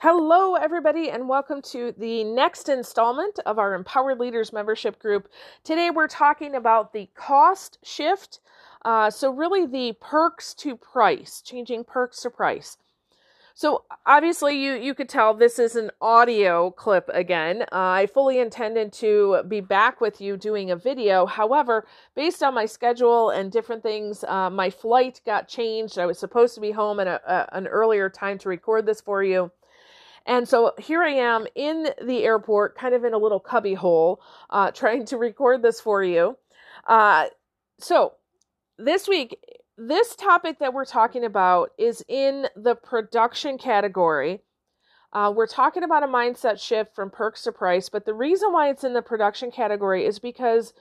Hello, everybody, and welcome to the next installment of our Empowered Leaders membership group. Today, we're talking about the cost shift. Uh, so, really, the perks to price, changing perks to price. So, obviously, you, you could tell this is an audio clip again. Uh, I fully intended to be back with you doing a video. However, based on my schedule and different things, uh, my flight got changed. I was supposed to be home at a, a, an earlier time to record this for you. And so here I am in the airport, kind of in a little cubby hole, uh, trying to record this for you. Uh, so this week, this topic that we're talking about is in the production category. Uh, we're talking about a mindset shift from perks to price, but the reason why it's in the production category is because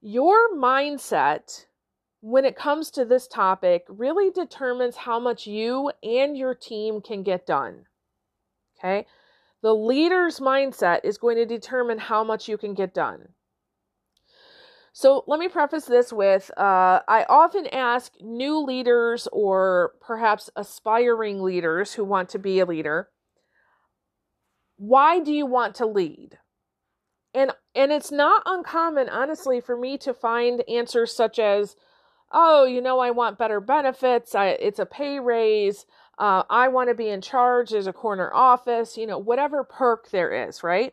your mindset when it comes to this topic really determines how much you and your team can get done. Okay. The leader's mindset is going to determine how much you can get done. So let me preface this with uh, I often ask new leaders or perhaps aspiring leaders who want to be a leader, why do you want to lead? And and it's not uncommon, honestly, for me to find answers such as, "Oh, you know, I want better benefits. I, it's a pay raise. Uh, I want to be in charge. There's a corner office, you know, whatever perk there is, right?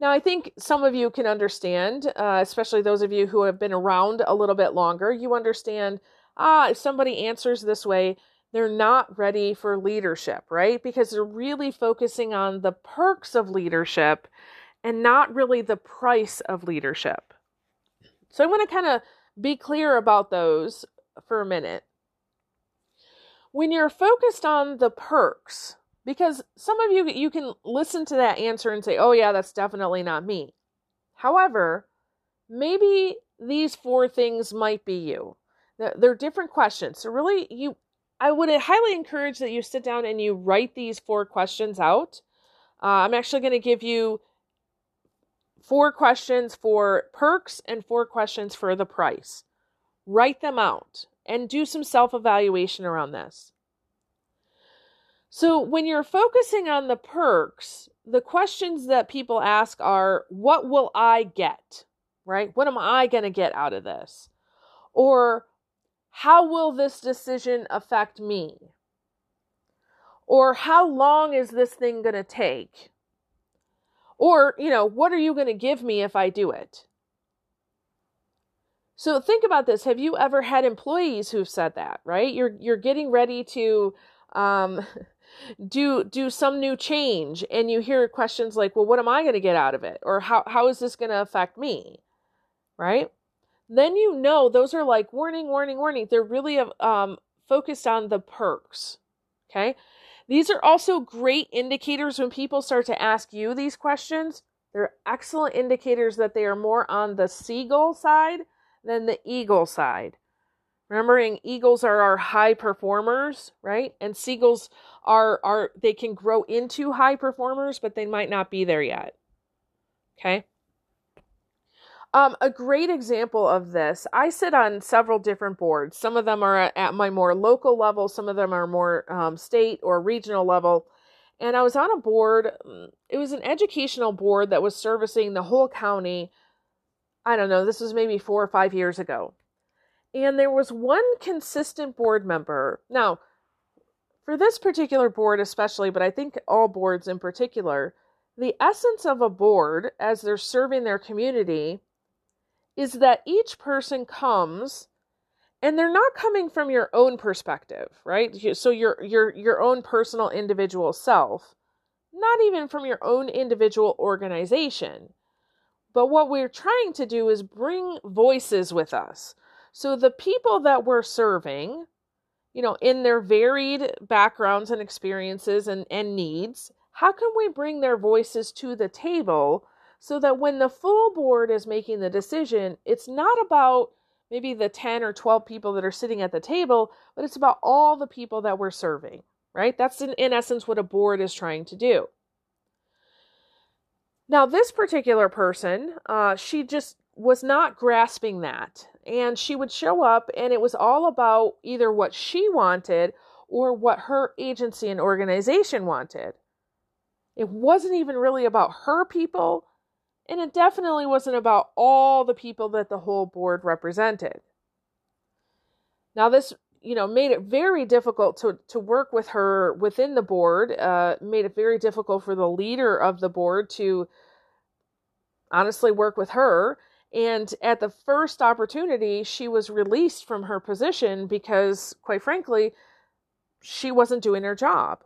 Now, I think some of you can understand, uh, especially those of you who have been around a little bit longer, you understand, ah, if somebody answers this way, they're not ready for leadership, right? Because they're really focusing on the perks of leadership and not really the price of leadership. So I want to kind of be clear about those for a minute when you're focused on the perks, because some of you you can listen to that answer and say, "Oh yeah, that's definitely not me." However, maybe these four things might be you. They're different questions. So really you I would highly encourage that you sit down and you write these four questions out. Uh, I'm actually going to give you four questions for perks and four questions for the price. Write them out and do some self evaluation around this. So, when you're focusing on the perks, the questions that people ask are what will I get? Right? What am I going to get out of this? Or how will this decision affect me? Or how long is this thing going to take? Or, you know, what are you going to give me if I do it? So think about this. Have you ever had employees who've said that, right? You're you're getting ready to um, do do some new change and you hear questions like, "Well, what am I going to get out of it?" or "How how is this going to affect me?" Right? Then you know those are like warning, warning, warning. They're really um, focused on the perks. Okay? These are also great indicators when people start to ask you these questions. They're excellent indicators that they are more on the seagull side than the eagle side. Remembering eagles are our high performers, right? And seagulls are are they can grow into high performers, but they might not be there yet. Okay? Um, a great example of this, I sit on several different boards. Some of them are at my more local level, some of them are more um, state or regional level. And I was on a board, mm, it was an educational board that was servicing the whole county I don't know, this was maybe four or five years ago. And there was one consistent board member. Now, for this particular board, especially, but I think all boards in particular, the essence of a board as they're serving their community is that each person comes and they're not coming from your own perspective, right? So your your your own personal individual self, not even from your own individual organization. But what we're trying to do is bring voices with us. So the people that we're serving, you know, in their varied backgrounds and experiences and, and needs, how can we bring their voices to the table so that when the full board is making the decision, it's not about maybe the 10 or 12 people that are sitting at the table, but it's about all the people that we're serving, right? That's in, in essence what a board is trying to do. Now, this particular person, uh, she just was not grasping that. And she would show up, and it was all about either what she wanted or what her agency and organization wanted. It wasn't even really about her people, and it definitely wasn't about all the people that the whole board represented. Now, this you know made it very difficult to to work with her within the board uh, made it very difficult for the leader of the board to honestly work with her. And at the first opportunity she was released from her position because quite frankly she wasn't doing her job.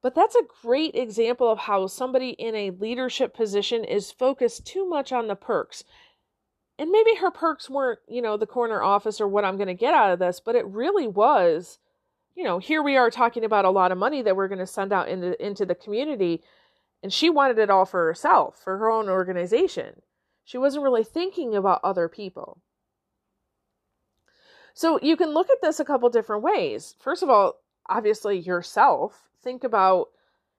But that's a great example of how somebody in a leadership position is focused too much on the perks and maybe her perks weren't, you know, the corner office or what I'm going to get out of this, but it really was, you know, here we are talking about a lot of money that we're going to send out into into the community, and she wanted it all for herself, for her own organization. She wasn't really thinking about other people. So you can look at this a couple different ways. First of all, obviously yourself. Think about,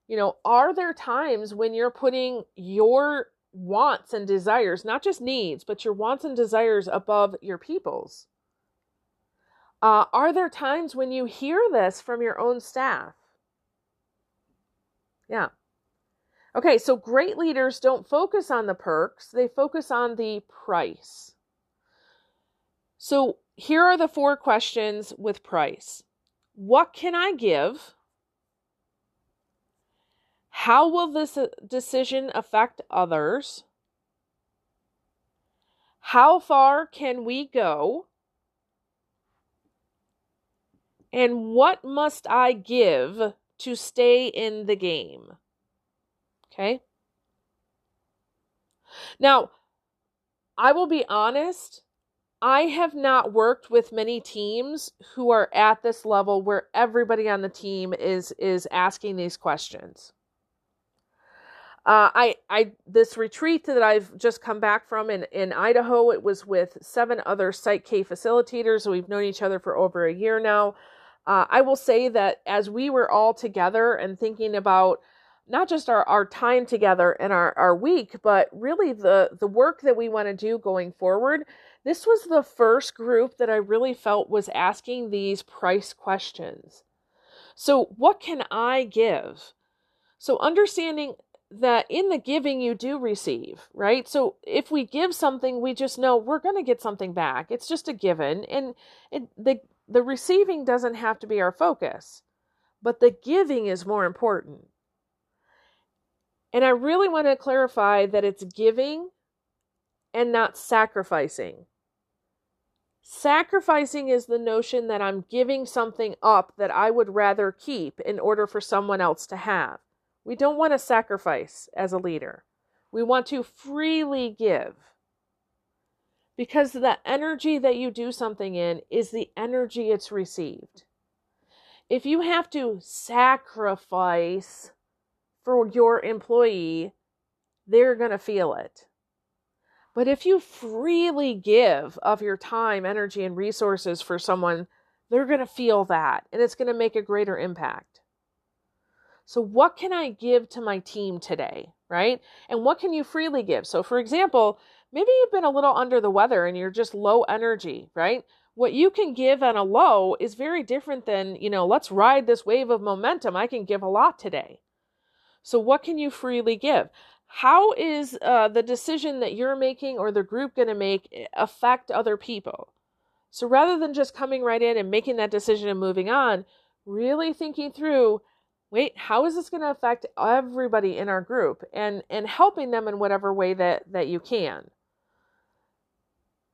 you know, are there times when you're putting your wants and desires, not just needs, but your wants and desires above your people's? Uh, are there times when you hear this from your own staff? Yeah. Okay, so great leaders don't focus on the perks, they focus on the price. So here are the four questions with price What can I give? How will this uh, decision affect others? How far can we go? And what must I give to stay in the game? Okay. Now, I will be honest, I have not worked with many teams who are at this level where everybody on the team is is asking these questions. Uh, I, I, this retreat that I've just come back from in, in Idaho, it was with seven other PSYCH-K facilitators. We've known each other for over a year now. Uh, I will say that as we were all together and thinking about not just our, our time together and our, our week, but really the, the work that we want to do going forward, this was the first group that I really felt was asking these price questions. So, what can I give? So, understanding that in the giving you do receive, right? So if we give something, we just know we're going to get something back. It's just a given and it, the the receiving doesn't have to be our focus, but the giving is more important. And I really want to clarify that it's giving and not sacrificing. Sacrificing is the notion that I'm giving something up that I would rather keep in order for someone else to have. We don't want to sacrifice as a leader. We want to freely give. Because the energy that you do something in is the energy it's received. If you have to sacrifice for your employee, they're going to feel it. But if you freely give of your time, energy, and resources for someone, they're going to feel that and it's going to make a greater impact. So, what can I give to my team today? Right? And what can you freely give? So, for example, maybe you've been a little under the weather and you're just low energy, right? What you can give on a low is very different than, you know, let's ride this wave of momentum. I can give a lot today. So, what can you freely give? How is uh, the decision that you're making or the group going to make eh, affect other people? So, rather than just coming right in and making that decision and moving on, really thinking through wait how is this going to affect everybody in our group? And and helping them in whatever way that that you can.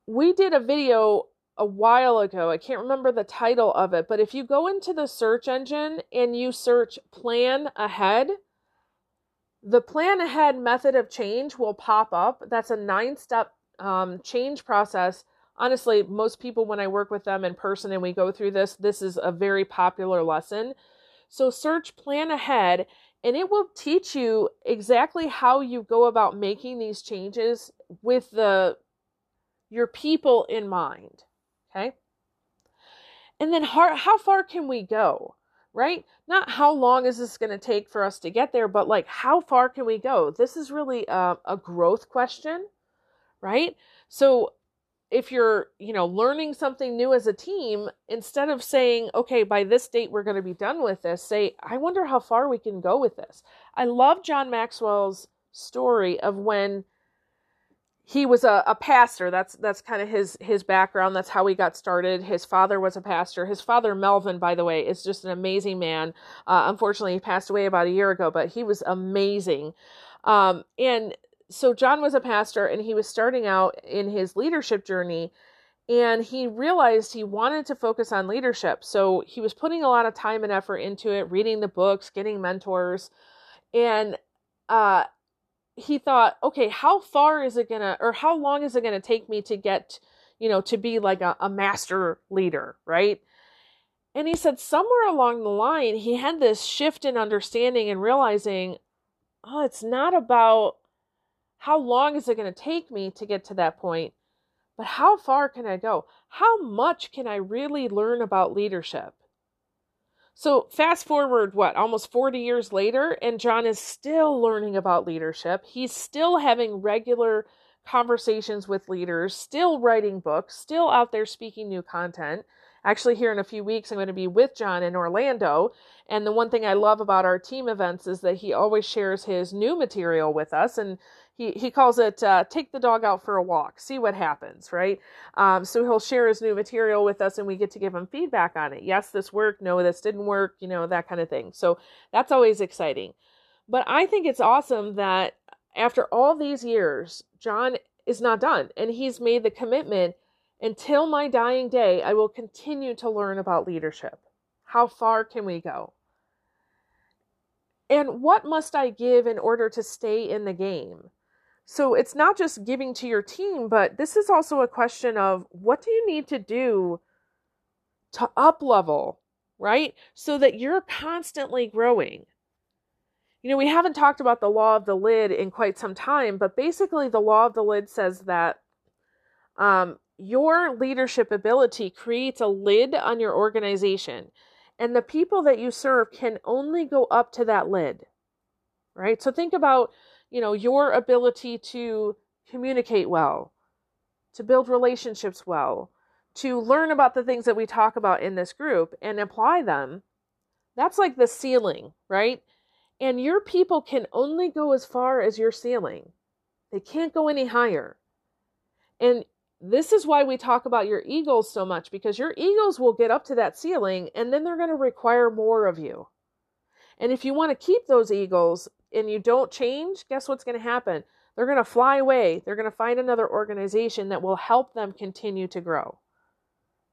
We did a video a while ago. I can't remember the title of it but if you go into the search engine and you search plan ahead the plan ahead method of change will pop up. That's a nine step um, change process. Honestly most people when i work with them in person and we go through this this is a very popular lesson so search plan ahead and it will teach you exactly how you go about making these changes with the your people in mind. Okay? And then how, how far can we go? Right? Not how long is this going to take for us to get there, but like how far can we go? This is really a, a growth question, right? So if you're, you know, learning something new as a team, instead of saying, okay, by this date we're going to be done with this, say, I wonder how far we can go with this. I love John Maxwell's story of when he was a, a pastor. That's that's kind of his his background. That's how he got started. His father was a pastor. His father, Melvin, by the way, is just an amazing man. Uh, unfortunately, he passed away about a year ago, but he was amazing. Um, and so John was a pastor, and he was starting out in his leadership journey. And he realized he wanted to focus on leadership. So he was putting a lot of time and effort into it, reading the books, getting mentors. And uh, he thought, okay, how far is it gonna, or how long is it gonna take me to get, you know, to be like a, a master leader, right? And he said somewhere along the line, he had this shift in understanding and realizing, oh, it's not about how long is it going to take me to get to that point, but how far can I go? How much can I really learn about leadership? So, fast forward, what, almost 40 years later, and John is still learning about leadership. He's still having regular conversations with leaders, still writing books, still out there speaking new content. Actually, here in a few weeks, I'm going to be with John in Orlando. And the one thing I love about our team events is that he always shares his new material with us. And he, calls it uh, take the dog out for a walk, see what happens, right? Um, so he'll share his new material with us and we get to give him feedback on it. Yes, this worked. No, this didn't work, you know, that kind of thing. So that's always exciting. But I think it's awesome that after all these years, John is not done and he's made the commitment until my dying day, I will continue to learn about leadership. How far can we go? And what must I give in order to stay in the game? So it's not just giving to your team, but this is also a question of what do you need to do to up level, right? So that you're constantly growing. You know, we haven't talked about the law of the lid in quite some time, but basically, the law of the lid says that um, your leadership ability creates a lid on your organization, and the people that you serve can only go up to that lid. Right? So think about, you know, your ability to communicate well, to build relationships well, to learn about the things that we talk about in this group and apply them. That's like the ceiling, right? And your people can only go as far as your ceiling. They can't go any higher. And this is why we talk about your egos so much because your egos will get up to that ceiling and then they're going to require more of you. And if you want to keep those egos and you don't change, guess what's going to happen? They're going to fly away. They're going to find another organization that will help them continue to grow.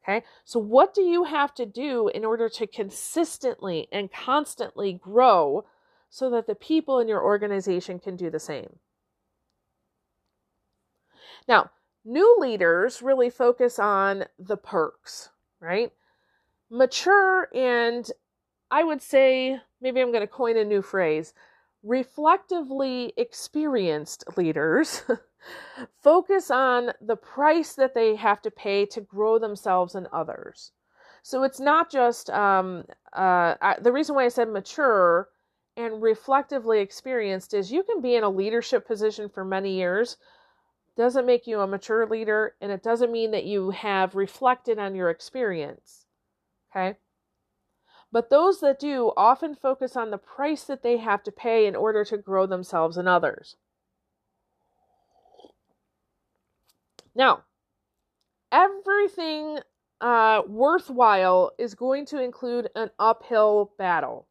Okay, so what do you have to do in order to consistently and constantly grow so that the people in your organization can do the same? Now, New leaders really focus on the perks, right? Mature and I would say, maybe I'm going to coin a new phrase, reflectively experienced leaders focus on the price that they have to pay to grow themselves and others. So it's not just um, uh, I, the reason why I said mature and reflectively experienced is you can be in a leadership position for many years, doesn't make you a mature leader and it doesn't mean that you have reflected on your experience. Okay? But those that do often focus on the price that they have to pay in order to grow themselves and others. Now, everything uh, worthwhile is going to include an uphill battle.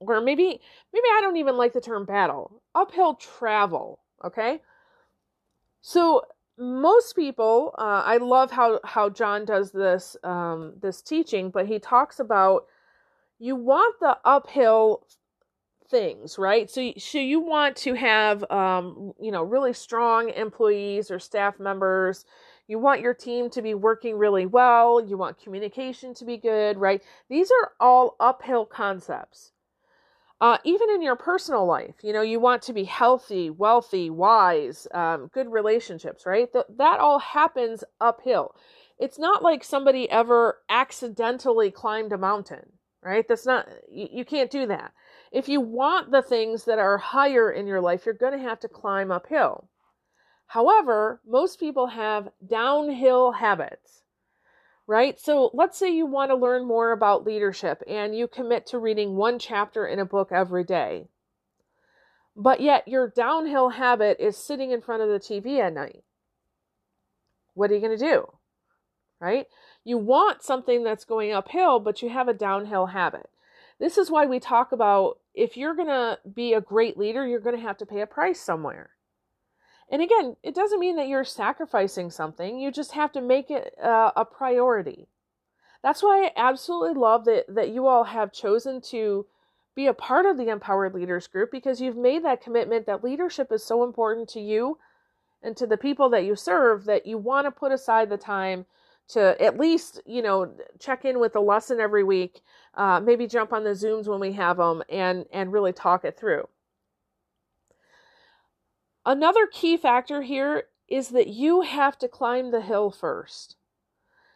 Or maybe maybe I don't even like the term battle. Uphill travel, okay? So most people, uh, I love how how John does this um, this teaching, but he talks about you want the uphill things, right? So so you want to have um, you know really strong employees or staff members. You want your team to be working really well. You want communication to be good, right? These are all uphill concepts. Uh, even in your personal life, you know, you want to be healthy, wealthy, wise, um, good relationships, right? Th- that all happens uphill. It's not like somebody ever accidentally climbed a mountain, right? That's not, you, you can't do that. If you want the things that are higher in your life, you're going to have to climb uphill. However, most people have downhill habits, right? So let's say you want to learn more about leadership and you commit to reading one chapter in a book every day. But yet your downhill habit is sitting in front of the TV at night. What are you going to do? Right? You want something that's going uphill, but you have a downhill habit. This is why we talk about if you're going to be a great leader, you're going to have to pay a price somewhere. And again, it doesn't mean that you're sacrificing something. You just have to make it uh, a priority. That's why I absolutely love that, that you all have chosen to be a part of the Empowered Leaders Group because you've made that commitment that leadership is so important to you and to the people that you serve that you want to put aside the time to at least, you know, check in with a lesson every week, uh, maybe jump on the Zooms when we have them and, and really talk it through. Another key factor here is that you have to climb the hill first.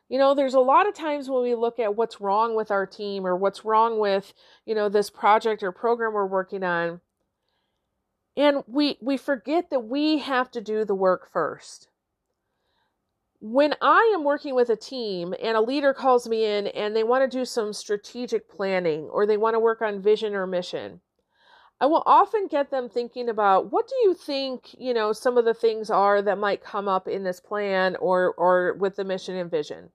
You know, there's a lot of times when we look at what's wrong with our team or what's wrong with, you know, this project or program we're working on. And we we forget that we have to do the work first. When I am working with a team and a leader calls me in and they want to do some strategic planning or they want to work on vision or mission, I will often get them thinking about what do you think, you know, some of the things are that might come up in this plan or or with the mission and vision.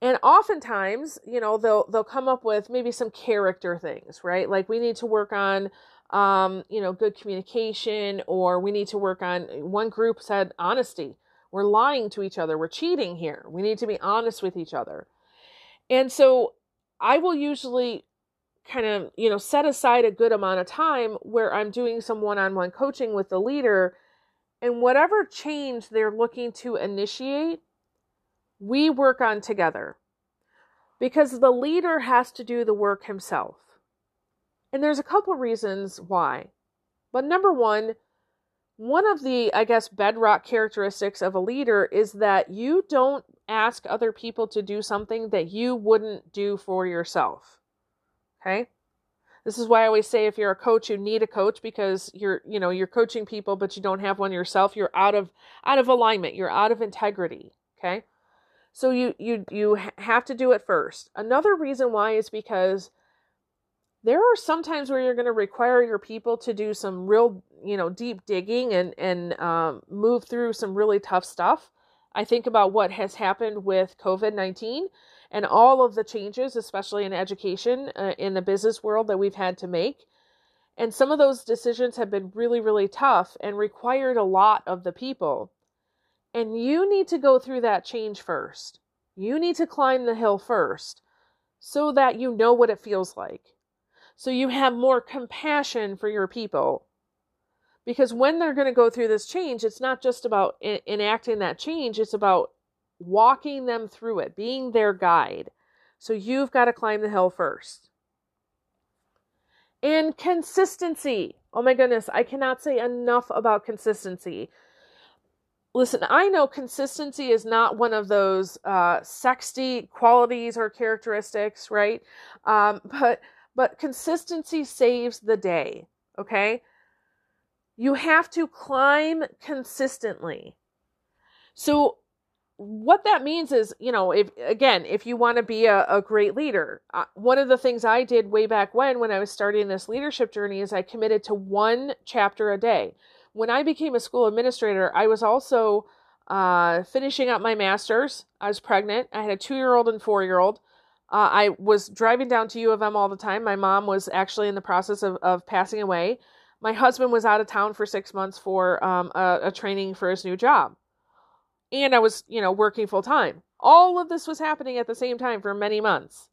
And oftentimes, you know, they'll they'll come up with maybe some character things, right? Like we need to work on um, you know, good communication or we need to work on one group said honesty. We're lying to each other. We're cheating here. We need to be honest with each other. And so I will usually kind of, you know, set aside a good amount of time where I'm doing some one on one coaching with the leader. And whatever change they're looking to initiate, we work on together because the leader has to do the work himself. And there's a couple reasons why. But number one, one of the, I guess, bedrock characteristics of a leader is that you don't ask other people to do something that you wouldn't do for yourself. Okay. This is why I always say if you're a coach, you need a coach because you're, you know, you're coaching people, but you don't have one yourself. You're out of out of alignment. You're out of integrity. Okay. So you you you have to do it first. Another reason why is because there are some times where you're going to require your people to do some real, you know, deep digging and and um, move through some really tough stuff. I think about what has happened with COVID nineteen and all of the changes, especially in education, uh, in the business world that we've had to make. And some of those decisions have been really, really tough and required a lot of the people. And you need to go through that change first. You need to climb the hill first so that you know what it feels like. So you have more compassion for your people. Because when they're going to go through this change, it's not just about enacting that change, it's about walking them through it, being their guide. So you've got to climb the hill first. And consistency. Oh my goodness, I cannot say enough about consistency. Listen, I know consistency is not one of those uh, sexy qualities or characteristics, right? Um, but but consistency saves the day. Okay, you have to climb consistently. So what that means is, you know, if again, if you want to be a, a great leader, uh, one of the things I did way back when, when I was starting this leadership journey, is I committed to one chapter a day. When I became a school administrator, I was also uh, finishing up my master's. I was pregnant. I had a two year old and four year old. Uh, I was driving down to U of M all the time. My mom was actually in the process of, of passing away. My husband was out of town for six months for um, a, a training for his new job and I was, you know, working full time. All of this was happening at the same time for many months.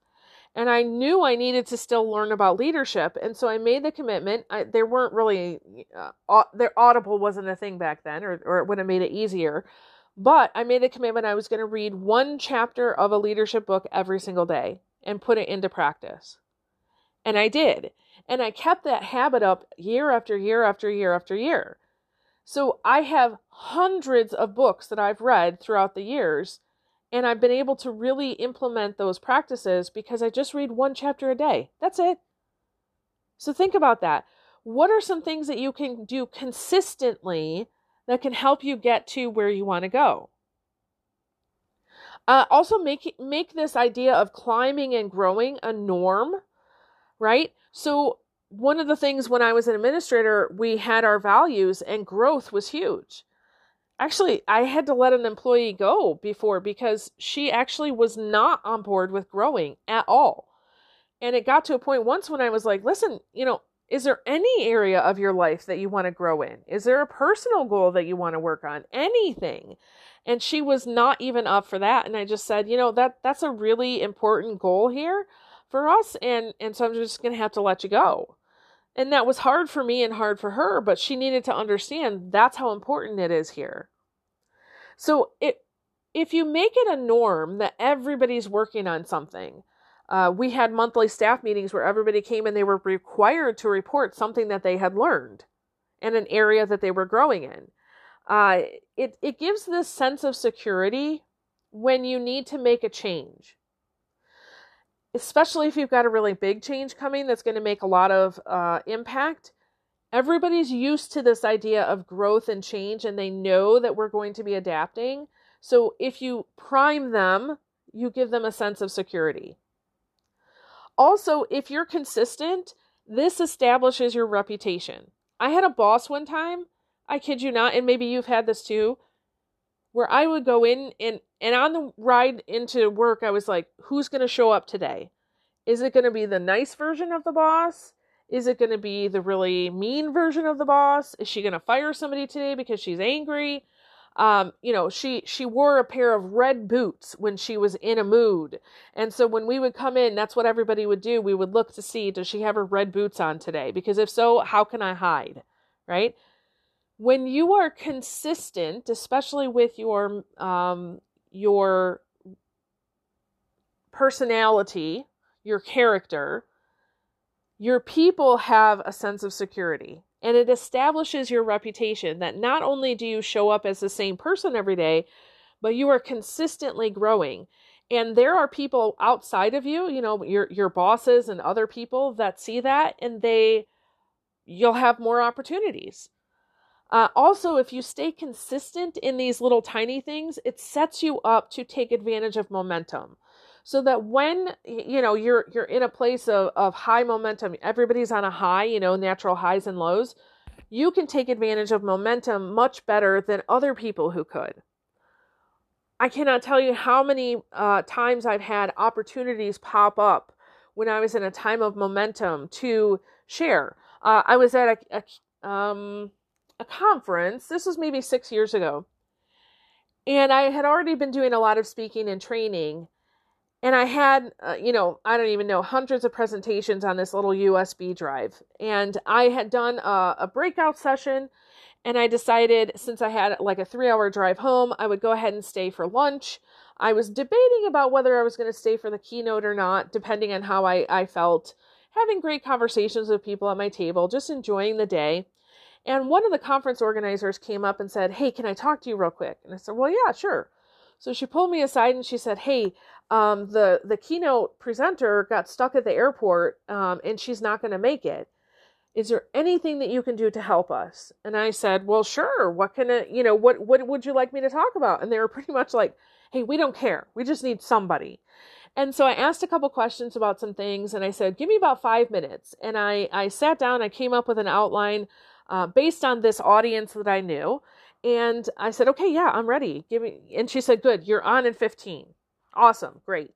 And I knew I needed to still learn about leadership. And so I made the commitment. I, there weren't really, uh, their Audible wasn't a thing back then, or, or it would have made it easier. But I made the commitment I was going to read one chapter of a leadership book every single day and put it into practice. And I did. And I kept that habit up year after year after year after year. So I have hundreds of books that I've read throughout the years, and I've been able to really implement those practices because I just read one chapter a day. That's it. So think about that. What are some things that you can do consistently that can help you get to where you want to go. Uh, also, make make this idea of climbing and growing a norm, right? So, one of the things when I was an administrator, we had our values, and growth was huge. Actually, I had to let an employee go before because she actually was not on board with growing at all. And it got to a point once when I was like, listen, you know, is there any area of your life that you want to grow in? Is there a personal goal that you want to work on? Anything? And she was not even up for that. And I just said, you know, that that's a really important goal here for us. And and so I'm just gonna have to let you go. And that was hard for me and hard for her, but she needed to understand that's how important it is here. So it if you make it a norm that everybody's working on something, uh, we had monthly staff meetings where everybody came and they were required to report something that they had learned and an area that they were growing in. Uh, it, it gives this sense of security when you need to make a change especially if you've got a really big change coming that's going to make a lot of uh, impact. Everybody's used to this idea of growth and change, and they know that we're going to be adapting. So if you prime them, you give them a sense of security. Also, if you're consistent, this establishes your reputation. I had a boss one time, I kid you not, and maybe you've had this too, where I would go in and and on the ride into work I was like, who's going to show up today? Is it going to be the nice version of the boss? Is it going to be the really mean version of the boss? Is she going to fire somebody today because she's angry? Um, you know, she she wore a pair of red boots when she was in a mood. And so when we would come in, that's what everybody would do. We would look to see does she have her red boots on today? Because if so, how can I hide? Right? when you are consistent, especially with your um, your personality, your character, your people have a sense of security. And it establishes your reputation that not only do you show up as the same person every day, but you are consistently growing. And there are people outside of you, you know, your your bosses and other people that see that and they you'll have more opportunities. Uh, also, if you stay consistent in these little tiny things, it sets you up to take advantage of momentum. So that when you know you're you're in a place of, of high momentum, everybody's on a high, you know, natural highs and lows, you can take advantage of momentum much better than other people who could. I cannot tell you how many uh, times I've had opportunities pop up when I was in a time of momentum to share. Uh, I was at a, a um, a conference. This was maybe six years ago. And I had already been doing a lot of speaking and training. And I had, uh, you know, I don't even know, hundreds of presentations on this little USB drive. And I had done a, a breakout session. And I decided, since I had like a three hour drive home, I would go ahead and stay for lunch. I was debating about whether I was going to stay for the keynote or not, depending on how I, I felt. Having great conversations with people at my table, just enjoying the day. And one of the conference organizers came up and said, Hey, can I talk to you real quick? And I said, Well, yeah, sure. So she pulled me aside and she said, Hey, um, the, the keynote presenter got stuck at the airport um, and she's not going to make it. Is there anything that you can do to help us? And I said, Well, sure. What can you know, what, what would you like me to talk about? And they were pretty much like, Hey, we don't care. We just need somebody. And so I asked a couple questions about some things and I said, Give me about five minutes. And I, I sat down, I came up with an outline uh, based on this audience that I knew. And I said, okay, yeah, I'm ready. Give me. And she said, good, you're on in 15. Awesome, great.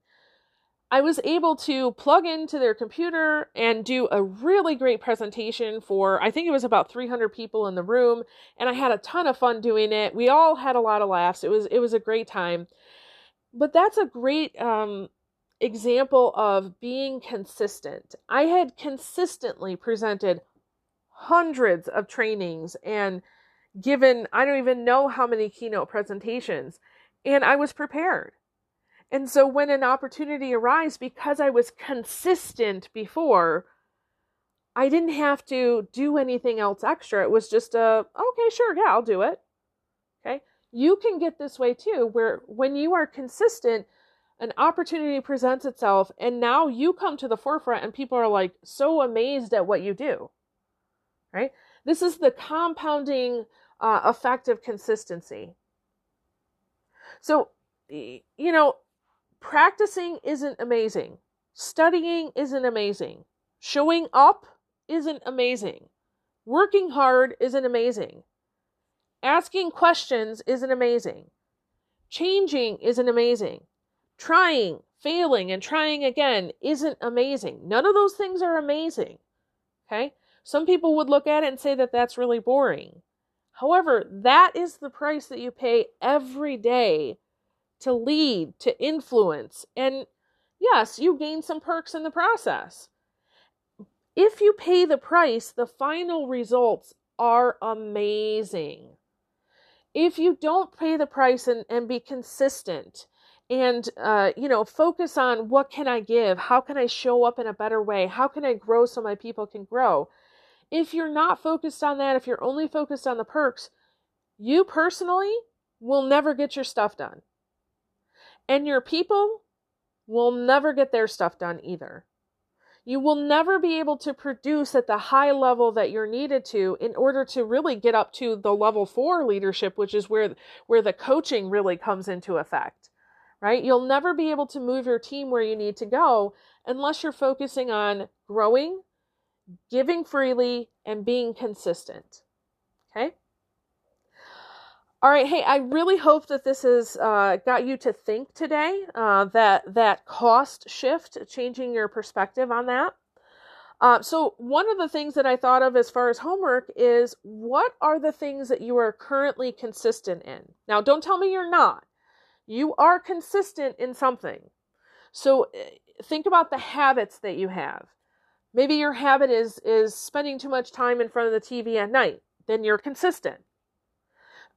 I was able to plug into their computer and do a really great presentation for, I think it was about 300 people in the room. And I had a ton of fun doing it. We all had a lot of laughs. It was, it was a great time. But that's a great, um, example of being consistent. I had consistently presented hundreds of trainings and given I don't even know how many keynote presentations and I was prepared. And so when an opportunity arose because I was consistent before I didn't have to do anything else extra. It was just a okay, sure, yeah, I'll do it. Okay? You can get this way too where when you are consistent an opportunity presents itself and now you come to the forefront and people are like so amazed at what you do right? This is the compounding uh, effective consistency. So, you know, practicing isn't amazing, studying isn't amazing, showing up isn't amazing, working hard isn't amazing, asking questions isn't amazing, changing isn't amazing, trying, failing, and trying again isn't amazing. None of those things are amazing. Okay? Some people would look at it and say that that's really boring. However, that is the price that you pay every day to lead, to influence. And yes, you gain some perks in the process. If you pay the price, the final results are amazing. If you don't pay the price and, and be consistent and uh, you know focus on what can i give how can i show up in a better way how can i grow so my people can grow if you're not focused on that if you're only focused on the perks you personally will never get your stuff done and your people will never get their stuff done either. You will never be able to produce at the high level that you're needed to in order to really get up to the level 4 leadership, which is where where the coaching really comes into effect. Right? You'll never be able to move your team where you need to go unless you're focusing on growing, giving freely, and being consistent. Okay? All right, hey, I really hope that this has uh, got you to think today. Uh, that that cost shift, changing your perspective on that. Uh, so one of the things that I thought of as far as homework is what are the things that you are currently consistent in? Now, don't tell me you're not. You are consistent in something. So eh, think about the habits that you have. Maybe your habit is is spending too much time in front of the TV at night. Then you're consistent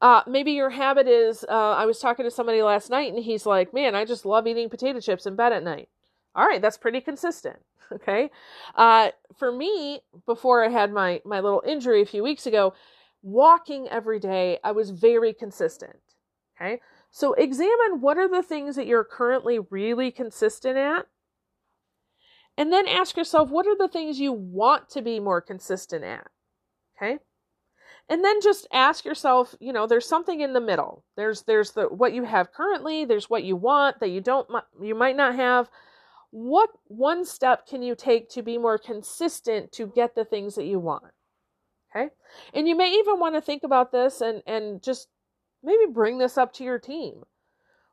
uh, maybe your habit is uh, I was talking to somebody last night and he's like, man, I just love eating potato chips in bed at night. All right, that's pretty consistent. Okay. Uh, for me, before I had my, my little injury a few weeks ago, walking every day, I was very consistent. Okay. So examine what are the things that you're currently really consistent at. And then ask yourself, what are the things you want to be more consistent at? Okay? And then just ask yourself you know there's something in the middle. There's there's the what you have currently there's what you want that you don't you might not have. What one step can you take to be more consistent to get the things that you want? Okay? And you may even want to think about this and and just maybe bring this up to your team.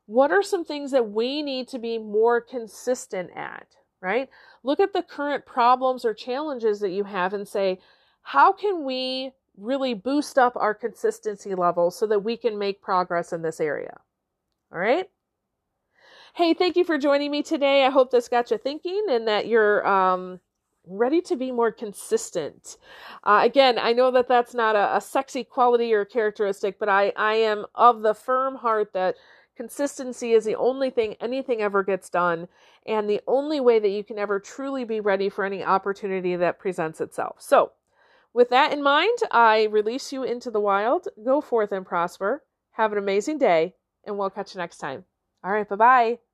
What are some things that we need to be more consistent at right look at the current problems or challenges that you have and say how can we really boost up our consistency level so that we can make progress in this area. All right? Hey, thank you for joining me today. I hope this got you thinking and that you're um, ready to be more consistent. Uh, again, I know that that's not a, a sexy quality or characteristic, but I, I am of the firm heart that consistency is the only thing anything ever gets done and the only way that you can ever truly be ready for any opportunity that presents itself. So, with that in mind, I release you into the wild. Go forth and prosper. Have an amazing day, and we'll catch you next time. All right, bye bye.